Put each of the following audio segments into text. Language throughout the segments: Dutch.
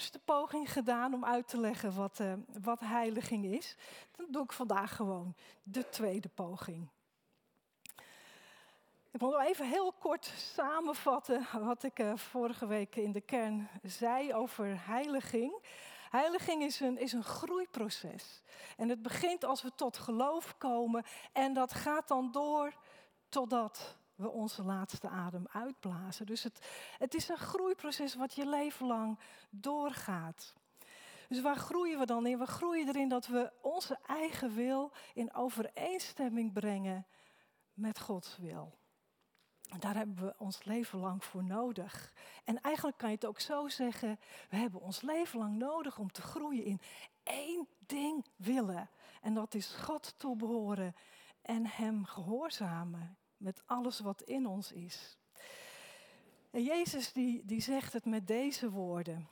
eerste poging gedaan om uit te leggen wat, uh, wat heiliging is. Dan doe ik vandaag gewoon de tweede poging. Ik wil even heel kort samenvatten wat ik uh, vorige week in de kern zei over heiliging. Heiliging is een, is een groeiproces. En het begint als we tot geloof komen en dat gaat dan door totdat we onze laatste adem uitblazen. Dus het, het is een groeiproces wat je leven lang doorgaat. Dus waar groeien we dan in? We groeien erin dat we onze eigen wil in overeenstemming brengen met Gods wil. Daar hebben we ons leven lang voor nodig. En eigenlijk kan je het ook zo zeggen: we hebben ons leven lang nodig om te groeien in één ding willen. En dat is God toebehoren en Hem gehoorzamen met alles wat in ons is. En Jezus die, die zegt het met deze woorden.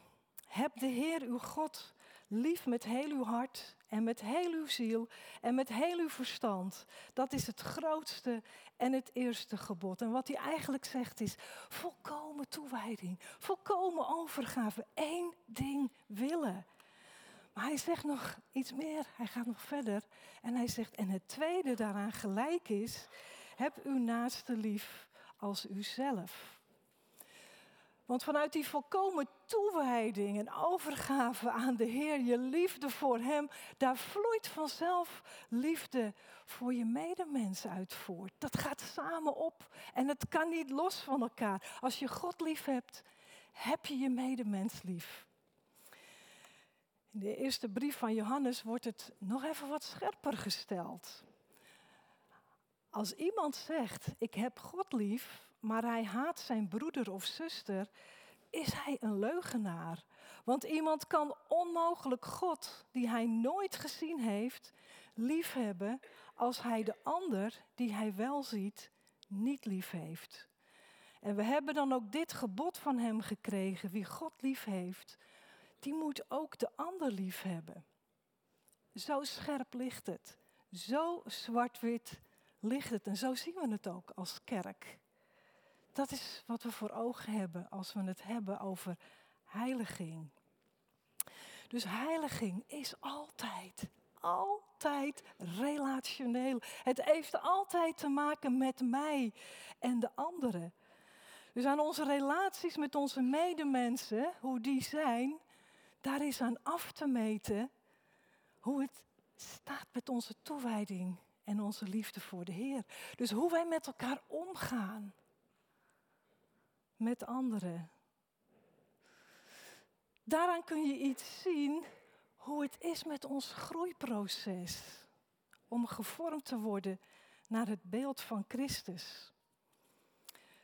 Heb de Heer uw God lief met heel uw hart en met heel uw ziel en met heel uw verstand. Dat is het grootste en het eerste gebod. En wat hij eigenlijk zegt is volkomen toewijding, volkomen overgave, één ding willen. Maar hij zegt nog iets meer, hij gaat nog verder. En hij zegt, en het tweede daaraan gelijk is, heb uw naaste lief als uzelf. Want vanuit die volkomen toewijding en overgave aan de Heer, je liefde voor Hem, daar vloeit vanzelf liefde voor je medemens uit voort. Dat gaat samen op en het kan niet los van elkaar. Als je God lief hebt, heb je je medemens lief. In de eerste brief van Johannes wordt het nog even wat scherper gesteld. Als iemand zegt, ik heb God lief, maar hij haat zijn broeder of zuster, is hij een leugenaar. Want iemand kan onmogelijk God, die hij nooit gezien heeft, liefhebben als hij de ander, die hij wel ziet, niet lief heeft. En we hebben dan ook dit gebod van hem gekregen: wie God lief heeft, die moet ook de ander lief hebben. Zo scherp ligt het. Zo zwart-wit ligt het. En zo zien we het ook als kerk. Dat is wat we voor ogen hebben als we het hebben over heiliging. Dus heiliging is altijd, altijd relationeel. Het heeft altijd te maken met mij en de anderen. Dus aan onze relaties met onze medemensen, hoe die zijn, daar is aan af te meten hoe het staat met onze toewijding en onze liefde voor de Heer. Dus hoe wij met elkaar omgaan met anderen. Daaraan kun je iets zien hoe het is met ons groeiproces om gevormd te worden naar het beeld van Christus.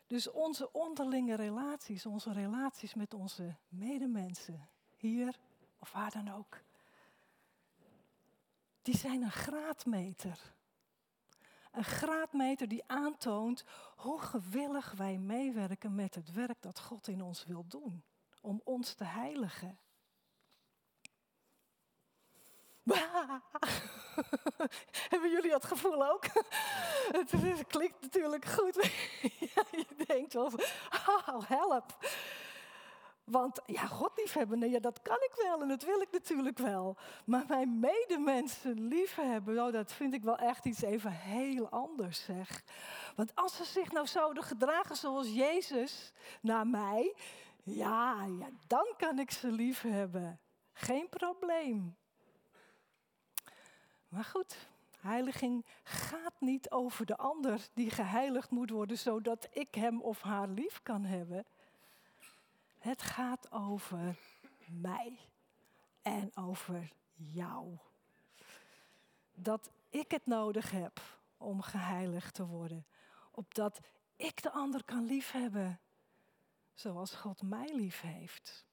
Dus onze onderlinge relaties, onze relaties met onze medemensen, hier of waar dan ook, die zijn een graadmeter een graadmeter die aantoont hoe gewillig wij meewerken met het werk dat God in ons wil doen. Om ons te heiligen. Hebben jullie dat gevoel ook? Het, klinkt natuurlijk goed. je denkt wel, oh, help. Want ja, God liefhebben, ja, dat kan ik wel en dat wil ik natuurlijk wel. Maar mijn medemensen liefhebben, nou, dat vind ik wel echt iets even heel anders zeg. Want als ze zich nou zouden gedragen zoals Jezus naar mij, ja, ja dan kan ik ze liefhebben. Geen probleem. Maar goed, heiliging gaat niet over de ander die geheiligd moet worden, zodat ik hem of haar lief kan hebben. Het gaat over mij en over jou. Dat ik het nodig heb om geheiligd te worden. Opdat ik de ander kan liefhebben zoals God mij lief heeft.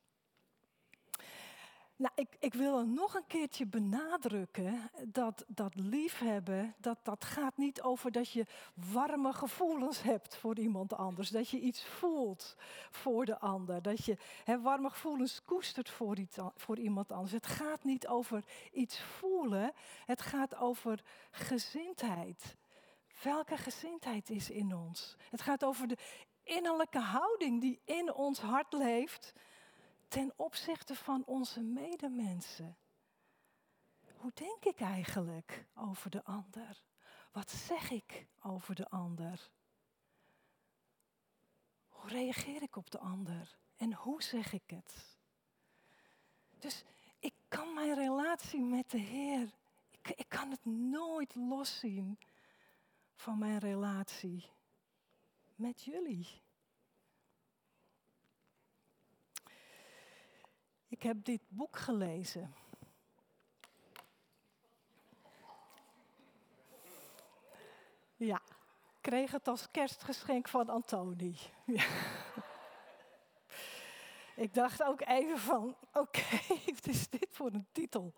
Nou, ik, ik wil nog een keertje benadrukken dat dat liefhebben, dat, dat gaat niet over dat je warme gevoelens hebt voor iemand anders. Dat je iets voelt voor de ander. Dat je warme gevoelens koestert voor, voor iemand anders. Het gaat niet over iets voelen, het gaat over gezindheid. Welke gezindheid is in ons? Het gaat over de innerlijke houding die in ons hart leeft ten opzichte van onze medemensen? Hoe denk ik eigenlijk over de ander? Wat zeg ik over de ander? Hoe reageer ik op de ander? En hoe zeg ik het? Dus ik kan mijn relatie met de Heer, ik, ik kan het nooit loszien van mijn relatie met jullie. Ik heb dit boek gelezen. Ja, kreeg het als kerstgeschenk van Antoni. Ik dacht ook even van, oké, wat is dit voor een titel?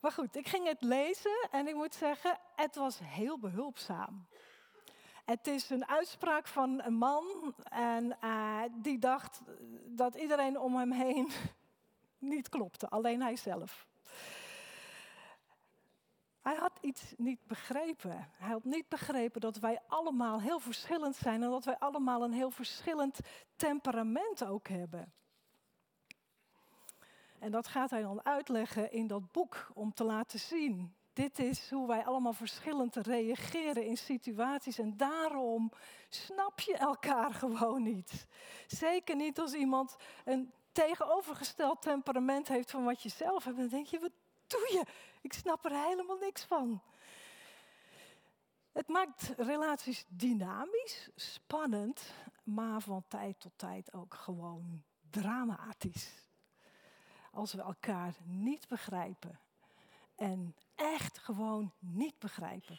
Maar goed, ik ging het lezen en ik moet zeggen, het was heel behulpzaam. Het is een uitspraak van een man en uh, die dacht dat iedereen om hem heen niet klopte, alleen hij zelf. Hij had iets niet begrepen. Hij had niet begrepen dat wij allemaal heel verschillend zijn en dat wij allemaal een heel verschillend temperament ook hebben. En dat gaat hij dan uitleggen in dat boek om te laten zien. Dit is hoe wij allemaal verschillend reageren in situaties en daarom snap je elkaar gewoon niet. Zeker niet als iemand een tegenovergesteld temperament heeft van wat je zelf hebt. Dan denk je, wat doe je? Ik snap er helemaal niks van. Het maakt relaties dynamisch, spannend, maar van tijd tot tijd ook gewoon dramatisch. Als we elkaar niet begrijpen en echt gewoon niet begrijpen,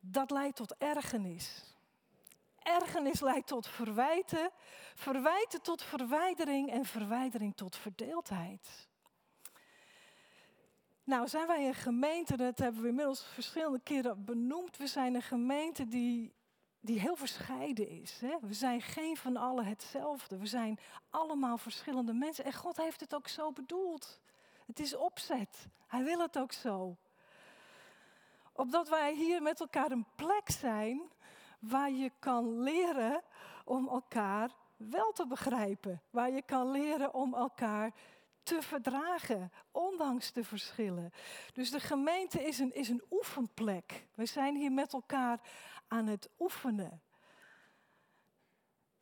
dat leidt tot ergernis. Ergernis leidt tot verwijten, verwijten tot verwijdering en verwijdering tot verdeeldheid. Nou, zijn wij een gemeente, dat hebben we inmiddels verschillende keren benoemd. We zijn een gemeente die, die heel verscheiden is. Hè? We zijn geen van allen hetzelfde. We zijn allemaal verschillende mensen. En God heeft het ook zo bedoeld. Het is opzet. Hij wil het ook zo. Opdat wij hier met elkaar een plek zijn waar je kan leren om elkaar wel te begrijpen. Waar je kan leren om elkaar te verdragen, ondanks de verschillen. Dus de gemeente is een, is een oefenplek. We zijn hier met elkaar aan het oefenen.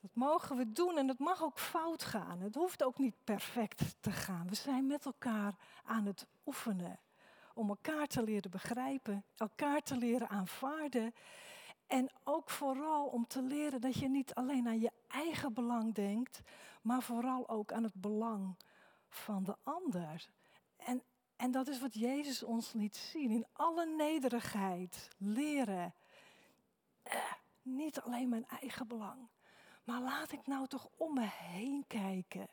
Dat mogen we doen en het mag ook fout gaan. Het hoeft ook niet perfect te gaan. We zijn met elkaar aan het oefenen. Om elkaar te leren begrijpen, elkaar te leren aanvaarden. En ook vooral om te leren dat je niet alleen aan je eigen belang denkt, maar vooral ook aan het belang van de ander. En, en dat is wat Jezus ons liet zien. In alle nederigheid leren. Eh, niet alleen mijn eigen belang. Maar laat ik nou toch om me heen kijken.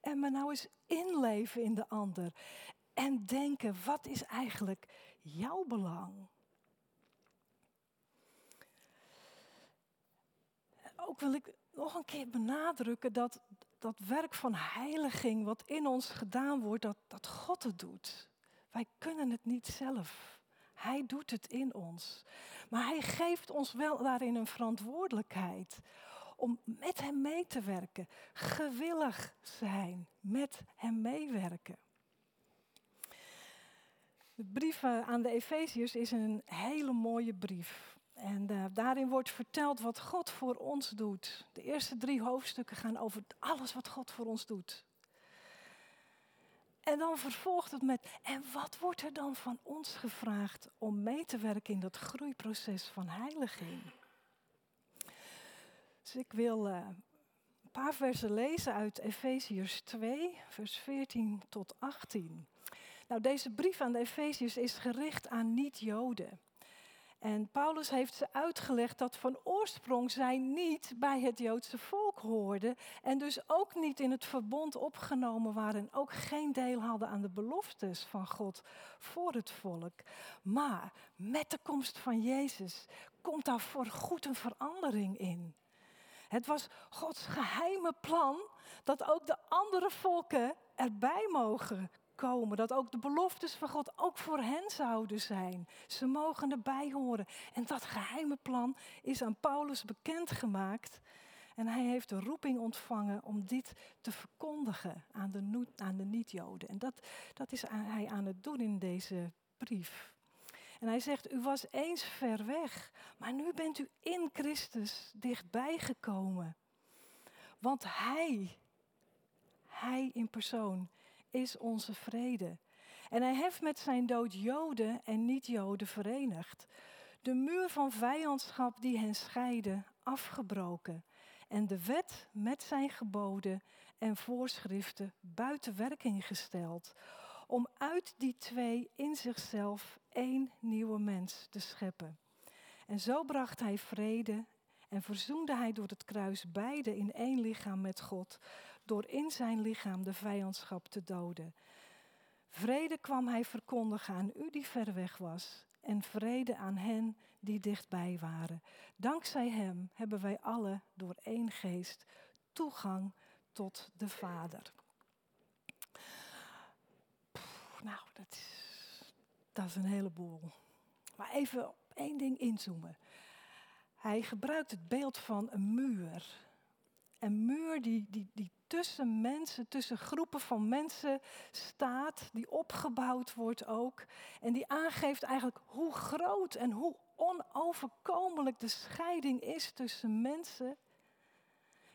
En me nou eens inleven in de ander. En denken, wat is eigenlijk jouw belang? Ook wil ik nog een keer benadrukken dat dat werk van heiliging wat in ons gedaan wordt, dat, dat God het doet. Wij kunnen het niet zelf. Hij doet het in ons. Maar hij geeft ons wel daarin een verantwoordelijkheid om met hem mee te werken. Gewillig zijn, met hem meewerken. De brief aan de Efeziërs is een hele mooie brief. En uh, daarin wordt verteld wat God voor ons doet. De eerste drie hoofdstukken gaan over alles wat God voor ons doet. En dan vervolgt het met, en wat wordt er dan van ons gevraagd om mee te werken in dat groeiproces van heiliging? Dus ik wil uh, een paar versen lezen uit Efeziërs 2, vers 14 tot 18. Nou, deze brief aan de Efeziërs is gericht aan niet-Joden. En Paulus heeft ze uitgelegd dat van oorsprong zij niet bij het Joodse volk hoorden en dus ook niet in het verbond opgenomen waren en ook geen deel hadden aan de beloftes van God voor het volk. Maar met de komst van Jezus komt daar voor goed een verandering in. Het was Gods geheime plan dat ook de andere volken erbij mogen komen. Dat ook de beloftes van God ook voor hen zouden zijn. Ze mogen erbij horen. En dat geheime plan is aan Paulus bekendgemaakt. En hij heeft de roeping ontvangen om dit te verkondigen aan de, aan de niet-Joden. En dat, dat is hij aan het doen in deze brief. En hij zegt, u was eens ver weg, maar nu bent u in Christus dichtbij gekomen. Want hij, hij in persoon, is onze vrede. En hij heeft met zijn dood Joden en niet-Joden verenigd. De muur van vijandschap die hen scheidde, afgebroken. En de wet met zijn geboden en voorschriften buiten werking gesteld. Om uit die twee in zichzelf één nieuwe mens te scheppen. En zo bracht hij vrede en verzoende hij door het kruis beide in één lichaam met God, door in zijn lichaam de vijandschap te doden. Vrede kwam hij verkondigen aan u die ver weg was en vrede aan hen die dichtbij waren. Dankzij hem hebben wij alle door één geest toegang tot de Vader. nou, dat is, dat is een heleboel. Maar even op één ding inzoomen. Hij gebruikt het beeld van een muur. Een muur die, die, die tussen mensen, tussen groepen van mensen staat, die opgebouwd wordt ook. En die aangeeft eigenlijk hoe groot en hoe onoverkomelijk de scheiding is tussen mensen.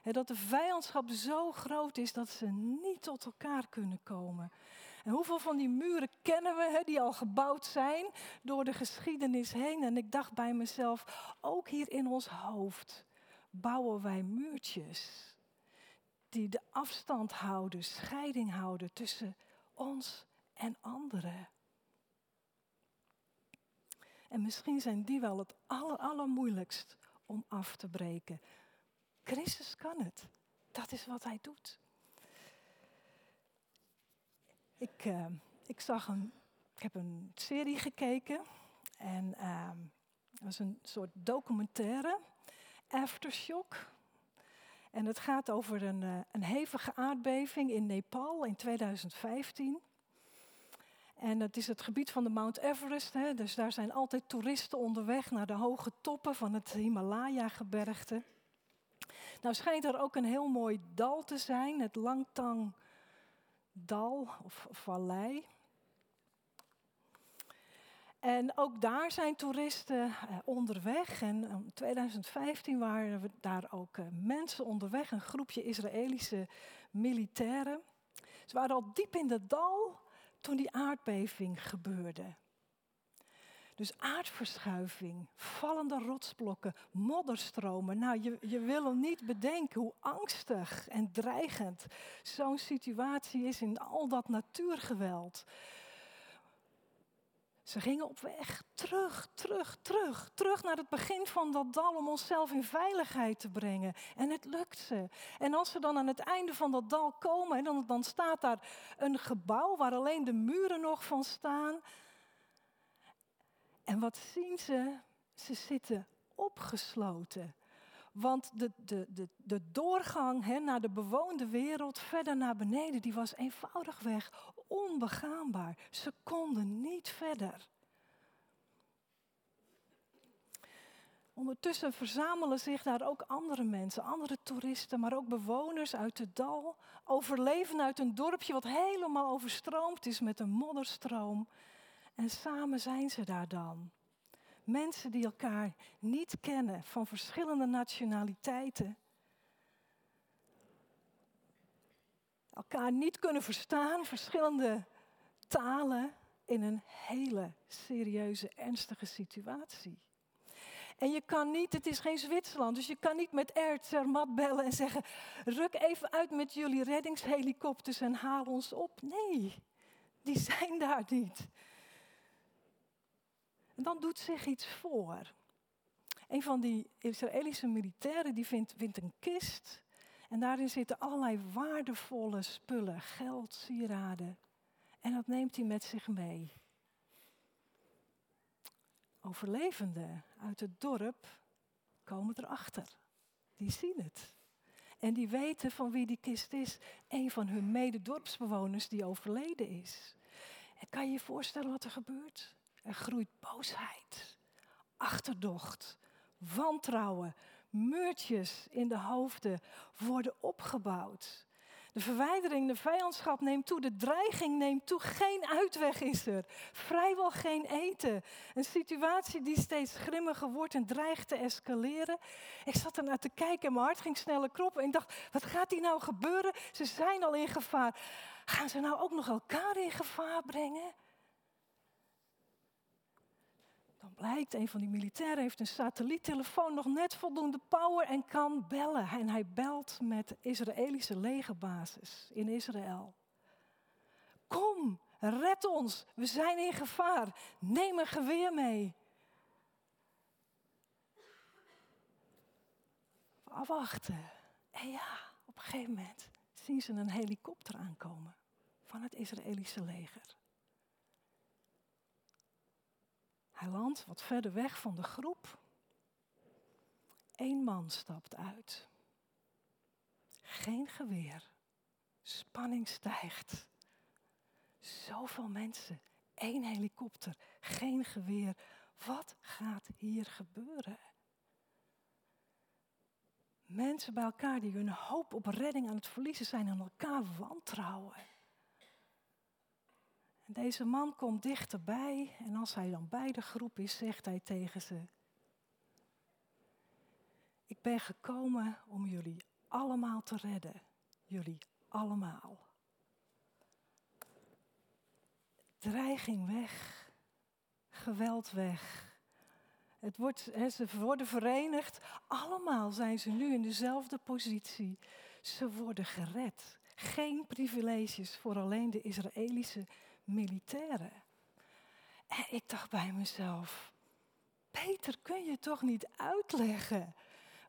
En dat de vijandschap zo groot is dat ze niet tot elkaar kunnen komen. En hoeveel van die muren kennen we, die al gebouwd zijn door de geschiedenis heen? En ik dacht bij mezelf, ook hier in ons hoofd bouwen wij muurtjes die de afstand houden, scheiding houden tussen ons en anderen. En misschien zijn die wel het aller, allermoeilijkst om af te breken. Christus kan het. Dat is wat hij doet. Ik, uh, ik zag een, ik heb een serie gekeken en uh, het was een soort documentaire, Aftershock. En het gaat over een, uh, een hevige aardbeving in Nepal in 2015. En het is het gebied van de Mount Everest, hè, dus daar zijn altijd toeristen onderweg naar de hoge toppen van het Himalaya-gebergte. Nou schijnt er ook een heel mooi dal te zijn, het Langtang Dal of vallei. En ook daar zijn toeristen eh, onderweg. En in 2015 waren we daar ook eh, mensen onderweg, een groepje Israëlische militairen. Ze waren al diep in het dal toen die aardbeving gebeurde. Dus aardverschuiving, vallende rotsblokken, modderstromen. Nou, je, je wil niet bedenken hoe angstig en dreigend zo'n situatie is in al dat natuurgeweld. Ze gingen op weg terug, terug, terug, terug naar het begin van dat dal om onszelf in veiligheid te brengen. En het lukt ze. En als ze dan aan het einde van dat dal komen, dan, dan staat daar een gebouw waar alleen de muren nog van staan. En wat zien ze? Ze zitten opgesloten. Want de, de, de, de doorgang naar de bewoonde wereld, verder naar beneden, die was eenvoudigweg onbegaanbaar. Ze konden niet verder. Ondertussen verzamelen zich daar ook andere mensen, andere toeristen, maar ook bewoners uit het dal, overleven uit een dorpje wat helemaal overstroomd is met een modderstroom. En samen zijn ze daar dan. Mensen die elkaar niet kennen van verschillende nationaliteiten. Elkaar niet kunnen verstaan, verschillende talen in een hele serieuze, ernstige situatie. En je kan niet, het is geen Zwitserland, dus je kan niet met Air Zermatt bellen en zeggen: ruk even uit met jullie reddingshelikopters en haal ons op. Nee, die zijn daar niet. En dan doet zich iets voor. Een van die Israëlische militairen die vindt, een kist. En daarin zitten allerlei waardevolle spullen, geld, sieraden. En dat neemt hij met zich mee. Overlevenden uit het dorp komen erachter. Die zien het. En die weten van wie die kist is. Een van hun mededorpsbewoners die overleden is. En kan je je voorstellen wat er gebeurt? Er groeit boosheid, achterdocht, wantrouwen, muurtjes in de hoofden worden opgebouwd. De verwijdering, de vijandschap neemt toe, de dreiging neemt toe. Geen uitweg is er. Vrijwel geen eten. Een situatie die steeds grimmiger wordt en dreigt te escaleren. Ik zat er naar te kijken en mijn hart ging sneller kloppen. En ik dacht, wat gaat hier nou gebeuren? Ze zijn al in gevaar. Gaan ze nou ook nog elkaar in gevaar brengen? Dan blijkt, een van die militairen heeft een satelliettelefoon nog net voldoende power en kan bellen. En hij belt met Israëlische legerbasis in Israël. Kom, red ons, we zijn in gevaar. Neem een geweer mee. Afwachten. En ja, op een gegeven moment zien ze een helikopter aankomen van het Israëlische leger. Hij landt wat verder weg van de groep. Eén man stapt uit. Geen geweer. Spanning stijgt. Zoveel mensen. Eén helikopter. Geen geweer. Wat gaat hier gebeuren? Mensen bij elkaar die hun hoop op redding aan het verliezen zijn en elkaar wantrouwen. Deze man komt dichterbij en als hij dan bij de groep is, zegt hij tegen ze: Ik ben gekomen om jullie allemaal te redden. Jullie allemaal. Dreiging weg, geweld weg. Het wordt, ze worden verenigd. Allemaal zijn ze nu in dezelfde positie. Ze worden gered. Geen privileges voor alleen de Israëlische militairen. En ik dacht bij mezelf, Peter, kun je toch niet uitleggen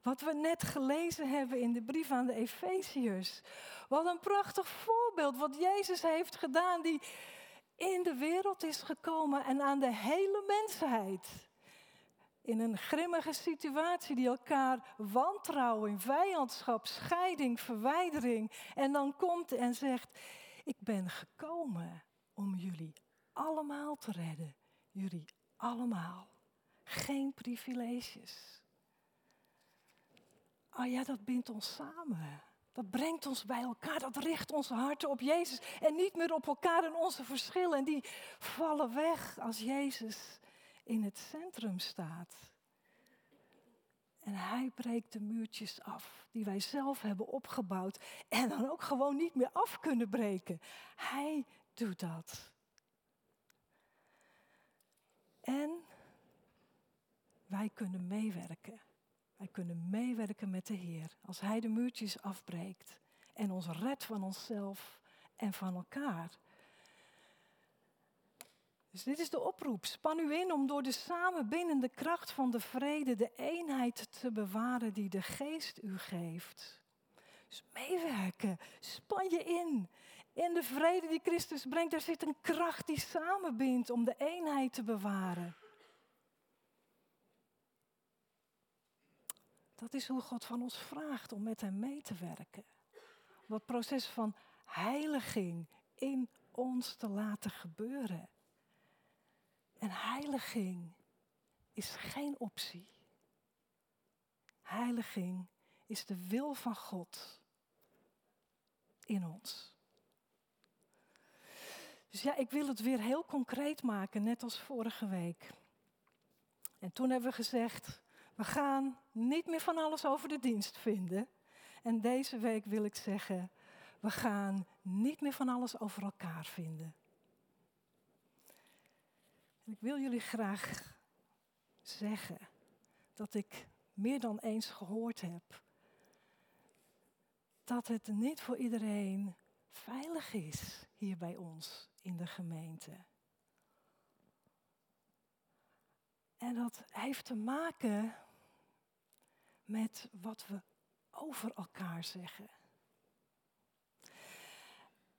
wat we net gelezen hebben in de brief aan de Efeziërs? Wat een prachtig voorbeeld wat Jezus heeft gedaan, die in de wereld is gekomen en aan de hele mensheid. In een grimmige situatie die elkaar wantrouwen, vijandschap, scheiding, verwijdering. En dan komt en zegt, ik ben gekomen om jullie allemaal te redden. Jullie allemaal. Geen privileges. Oh ja, dat bindt ons samen. Dat brengt ons bij elkaar. Dat richt onze harten op Jezus. En niet meer op elkaar en onze verschillen. En die vallen weg als Jezus in het centrum staat. En hij breekt de muurtjes af die wij zelf hebben opgebouwd en dan ook gewoon niet meer af kunnen breken. Hij doe dat. En wij kunnen meewerken. Wij kunnen meewerken met de Heer als Hij de muurtjes afbreekt en ons redt van onszelf en van elkaar. Dus dit is de oproep. Span u in om door de samenbindende kracht van de vrede de eenheid te bewaren die de geest u geeft. Dus meewerken, span je in. In de vrede die Christus brengt, daar zit een kracht die samenbindt om de eenheid te bewaren. Dat is hoe God van ons vraagt om met Hem mee te werken. Om het proces van heiliging in ons te laten gebeuren. En heiliging is geen optie. Heiliging is de wil van God in ons. Dus ja, ik wil het weer heel concreet maken, net als vorige week. En toen hebben we gezegd, we gaan niet meer van alles over de dienst vinden. En deze week wil ik zeggen, we gaan niet meer van alles over elkaar vinden. En ik wil jullie graag zeggen dat ik meer dan eens gehoord heb dat het niet voor iedereen veilig is hier bij ons in de gemeente. En dat heeft te maken met wat we over elkaar zeggen.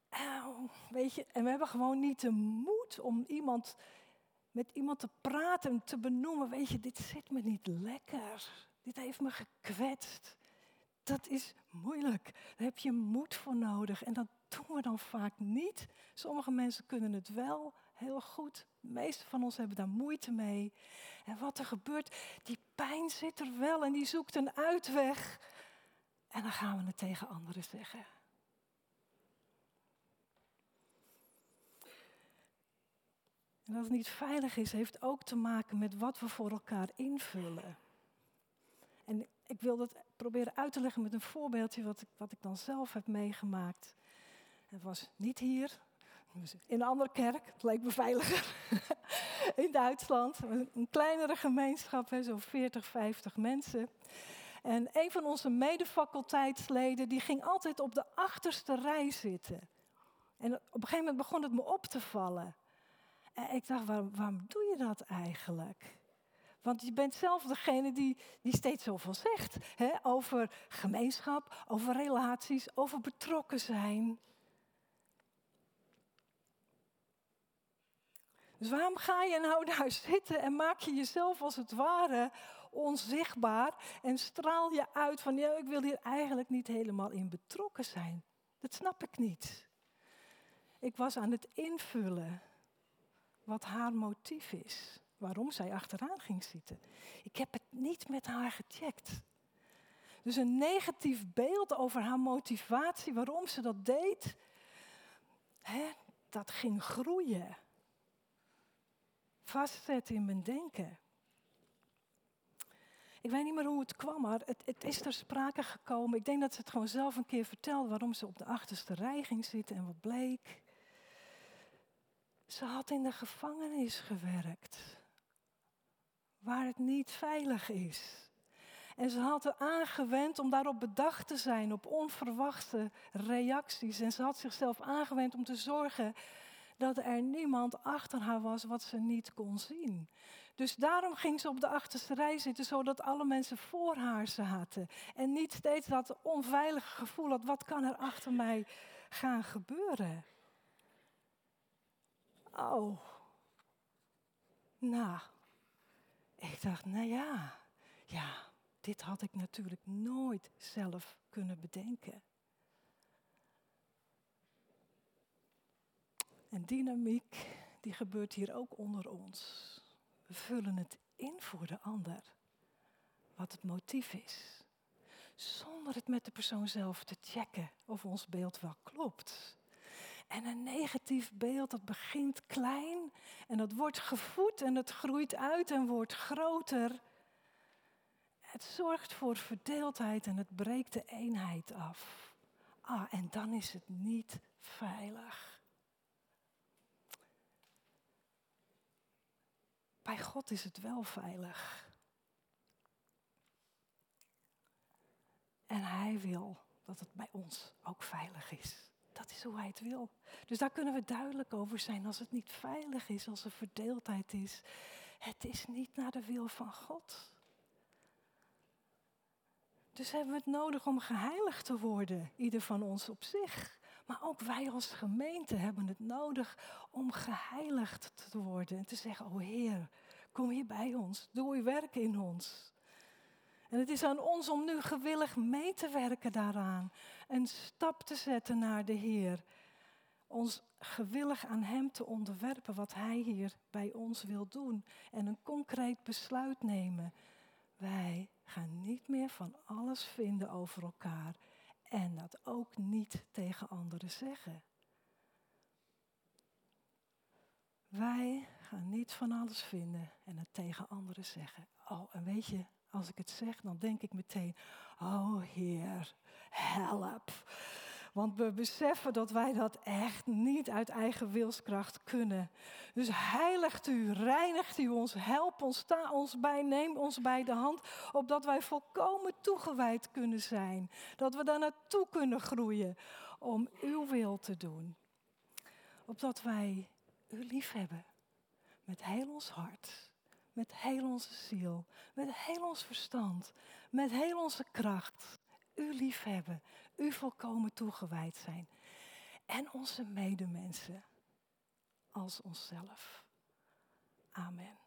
Nou, weet je, en we hebben gewoon niet de moed om iemand, met iemand te praten, te benoemen. Weet je, dit zit me niet lekker. Dit heeft me gekwetst. Dat is moeilijk. Daar heb je moed voor nodig. En dat doen we dan vaak niet. Sommige mensen kunnen het wel heel goed. De meeste van ons hebben daar moeite mee. En wat er gebeurt, die pijn zit er wel en die zoekt een uitweg. En dan gaan we het tegen anderen zeggen. En dat het niet veilig is, heeft ook te maken met wat we voor elkaar invullen. En ik wil dat proberen uit te leggen met een voorbeeldje wat ik, wat ik dan zelf heb meegemaakt. Het was niet hier, in een andere kerk, het leek me veiliger. in Duitsland, een kleinere gemeenschap, zo'n 40, 50 mensen. En een van onze medefaculteitsleden die ging altijd op de achterste rij zitten. En op een gegeven moment begon het me op te vallen. En ik dacht, waarom, waarom doe je dat eigenlijk? Want je bent zelf degene die, die steeds zoveel zegt. Hè? Over gemeenschap, over relaties, over betrokken zijn. Dus waarom ga je nou daar zitten en maak je jezelf als het ware onzichtbaar en straal je uit van ja, ik wil hier eigenlijk niet helemaal in betrokken zijn. Dat snap ik niet. Ik was aan het invullen wat haar motief is, waarom zij achteraan ging zitten. Ik heb het niet met haar gecheckt. Dus een negatief beeld over haar motivatie, waarom ze dat deed, hè, dat ging groeien. Vastzetten in mijn denken. Ik weet niet meer hoe het kwam, maar het, het, is ter sprake gekomen. Ik denk dat ze het gewoon zelf een keer vertelde waarom ze op de achterste rij ging zitten en wat bleek. Ze had in de gevangenis gewerkt, waar het niet veilig is. En ze had er aangewend om daarop bedacht te zijn, op onverwachte reacties. En ze had zichzelf aangewend om te zorgen dat er niemand achter haar was wat ze niet kon zien. Dus daarom ging ze op de achterste rij zitten, zodat alle mensen voor haar zaten. En niet steeds dat onveilige gevoel had, wat kan er achter mij gaan gebeuren? Oh, nou, ik dacht, nou ja, ja, dit had ik natuurlijk nooit zelf kunnen bedenken. En dynamiek, die gebeurt hier ook onder ons. We vullen het in voor de ander, wat het motief is. Zonder het met de persoon zelf te checken of ons beeld wel klopt. En een negatief beeld, dat begint klein en dat wordt gevoed en het groeit uit en wordt groter. Het zorgt voor verdeeldheid en het breekt de eenheid af. Ah, en dan is het niet veilig. Bij God is het wel veilig. En Hij wil dat het bij ons ook veilig is. Dat is hoe Hij het wil. Dus daar kunnen we duidelijk over zijn. Als het niet veilig is, als er verdeeldheid is. Het is niet naar de wil van God. Dus hebben we het nodig om geheiligd te worden, ieder van ons op zich. Maar ook wij als gemeente hebben het nodig om geheiligd te worden. En te zeggen, oh Heer, kom hier bij ons. Doe uw werk in ons. En het is aan ons om nu gewillig mee te werken daaraan. Een stap te zetten naar de Heer. Ons gewillig aan Hem te onderwerpen wat Hij hier bij ons wil doen. En een concreet besluit nemen. Wij gaan niet meer van alles vinden over elkaar. En dat ook niet tegen anderen zeggen. Wij gaan niet van alles vinden en het tegen anderen zeggen. Oh, en weet je, als ik het zeg, dan denk ik meteen, oh Heer, help. Want we beseffen dat wij dat echt niet uit eigen wilskracht kunnen. Dus heiligt u, reinigt u ons, help ons, sta ons bij, neem ons bij de hand, opdat wij volkomen toegewijd kunnen zijn. Dat we daar naartoe kunnen groeien om uw wil te doen. Opdat wij u lief hebben met heel ons hart, met heel onze ziel, met heel ons verstand, met heel onze kracht. U liefhebben, u volkomen toegewijd zijn. En onze medemensen als onszelf. Amen.